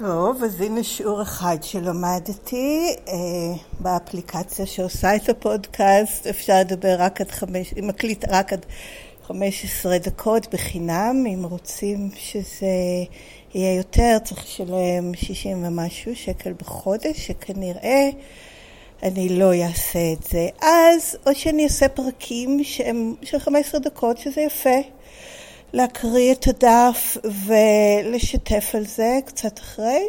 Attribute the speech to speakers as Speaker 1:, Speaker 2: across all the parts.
Speaker 1: טוב, אז הנה שיעור אחד שלמדתי אה, באפליקציה שעושה את הפודקאסט, אפשר לדבר רק עד חמש, היא מקליט רק עד חמש עשרה דקות בחינם, אם רוצים שזה יהיה יותר צריך לשלם שישים ומשהו שקל בחודש, שכנראה אני לא אעשה את זה. אז או שאני אעשה פרקים שהם של חמש עשרה דקות, שזה יפה. להקריא את הדף ולשתף על זה קצת אחרי,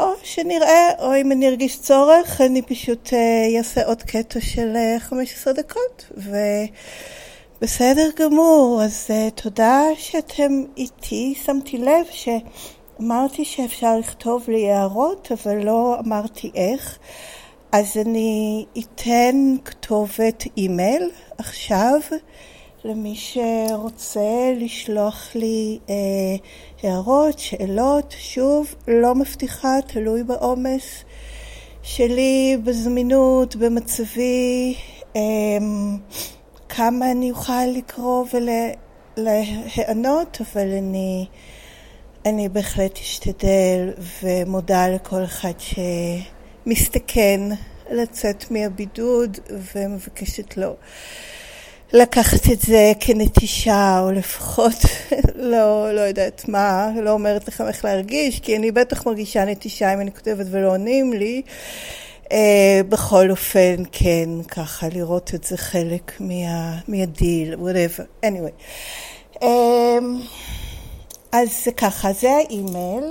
Speaker 1: או שנראה, או אם אני ארגיש צורך, אני פשוט אעשה עוד קטע של 15 דקות, ובסדר גמור. אז תודה שאתם איתי. שמתי לב שאמרתי שאפשר לכתוב לי הערות, אבל לא אמרתי איך. אז אני אתן כתובת אימייל עכשיו. למי שרוצה לשלוח לי אה, הערות, שאלות, שוב, לא מבטיחה, תלוי בעומס שלי, בזמינות, במצבי, אה, כמה אני אוכל לקרוא ולהיענות, אבל אני, אני בהחלט אשתדל ומודה לכל אחד שמסתכן לצאת מהבידוד ומבקשת לו. לא. לקחת את זה כנטישה, או לפחות לא, לא יודעת מה, לא אומרת לכם איך להרגיש, כי אני בטח מרגישה נטישה אם אני כותבת ולא עונים לי. Uh, בכל אופן, כן, ככה, לראות את זה חלק מה, מהדיל, whatever. anyway. Um, אז זה ככה, זה האימייל,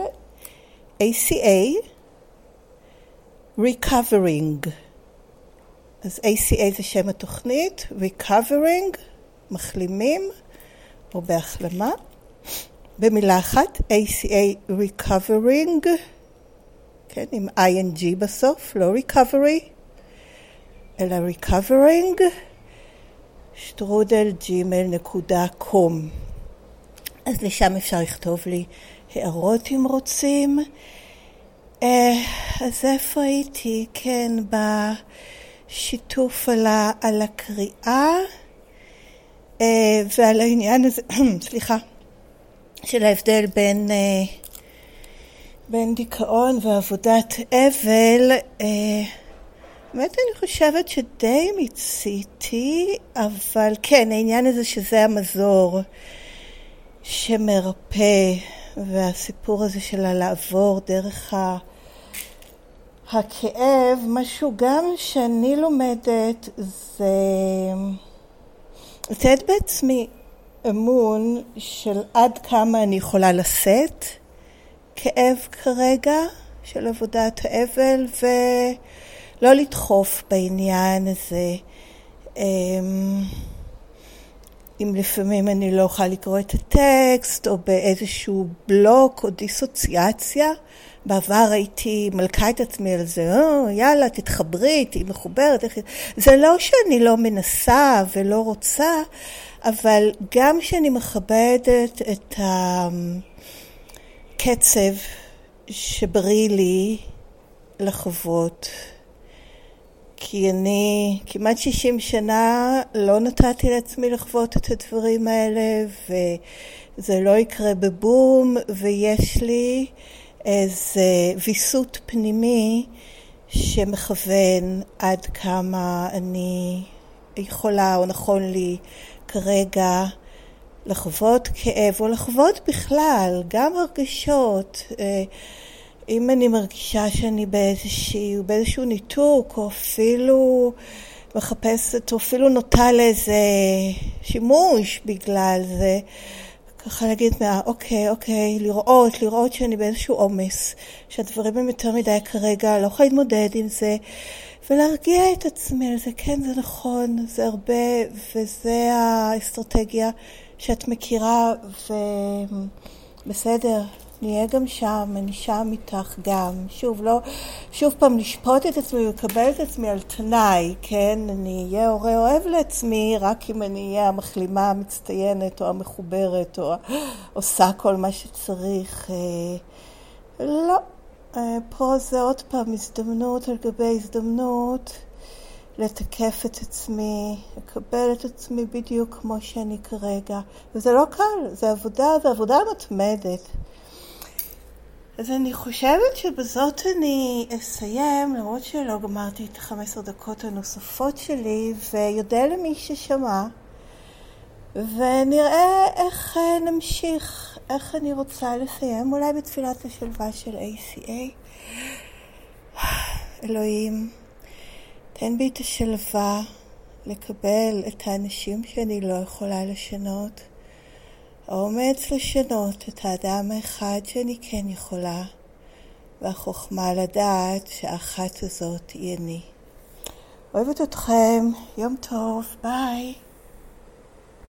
Speaker 1: ACA, recovering. אז ACA זה שם התוכנית, Recovering, מחלימים או בהחלמה. במילה אחת, ACA Recovering, כן, עם ING בסוף, לא Recovery, אלא Recovering, שטרודל gmail.com. אז לשם אפשר לכתוב לי הערות אם רוצים. אה, אז איפה הייתי? כן, ב... שיתוף על, ה, על הקריאה אה, ועל העניין הזה, סליחה, של ההבדל בין, אה, בין דיכאון ועבודת אבל. אה, באמת אני חושבת שדי מיציתי, אבל כן, העניין הזה שזה המזור שמרפא, והסיפור הזה של הלעבור דרך ה... הכאב, משהו גם שאני לומדת זה לתת בעצמי אמון של עד כמה אני יכולה לשאת כאב כרגע של עבודת האבל ולא לדחוף בעניין הזה. אמ, אם לפעמים אני לא יכולה לקרוא את הטקסט או באיזשהו בלוק או דיסוציאציה, בעבר הייתי מלכה את עצמי על זה, או, יאללה, תתחברי, תהיי מחוברת. זה לא שאני לא מנסה ולא רוצה, אבל גם שאני מכבדת את הקצב שבריא לי לחוות. כי אני כמעט 60 שנה לא נתתי לעצמי לחוות את הדברים האלה, וזה לא יקרה בבום, ויש לי איזה ויסות פנימי שמכוון עד כמה אני יכולה או נכון לי כרגע לחוות כאב או לחוות בכלל, גם הרגשות. אה, אם אני מרגישה שאני באיזשהו, באיזשהו ניתוק או אפילו מחפשת או אפילו נוטה לאיזה שימוש בגלל זה, ככה להגיד, מה, אוקיי, אוקיי, לראות, לראות שאני באיזשהו עומס, שהדברים הם יותר מדי כרגע, לא יכולה להתמודד עם זה, ולהרגיע את עצמי על זה, כן, זה נכון, זה הרבה, וזה האסטרטגיה שאת מכירה, ובסדר, נהיה גם שם, אני שם איתך גם. שוב, לא, שוב פעם, לשפוט את עצמי ולקבל את עצמי על תנאי, כן? אני אהיה הורה אוהב לעצמי רק אם אני אהיה המחלימה המצטיינת או המחוברת או עושה כל מה שצריך. אה, לא. אה, פה זה עוד פעם הזדמנות על גבי הזדמנות לתקף את עצמי, לקבל את עצמי בדיוק כמו שאני כרגע. וזה לא קל, זה עבודה, זה עבודה מתמדת. אז אני חושבת שבזאת אני אסיים, למרות שלא גמרתי את 15 דקות הנוספות שלי, ויודה למי ששמע, ונראה איך נמשיך, איך אני רוצה לסיים, אולי בתפילת השלווה של ACA. אלוהים, תן בי את השלווה לקבל את האנשים שאני לא יכולה לשנות. האומץ לשנות את האדם האחד שאני כן יכולה, והחוכמה לדעת שהאחת הזאת היא אני. אוהבת אתכם, יום טוב, ביי.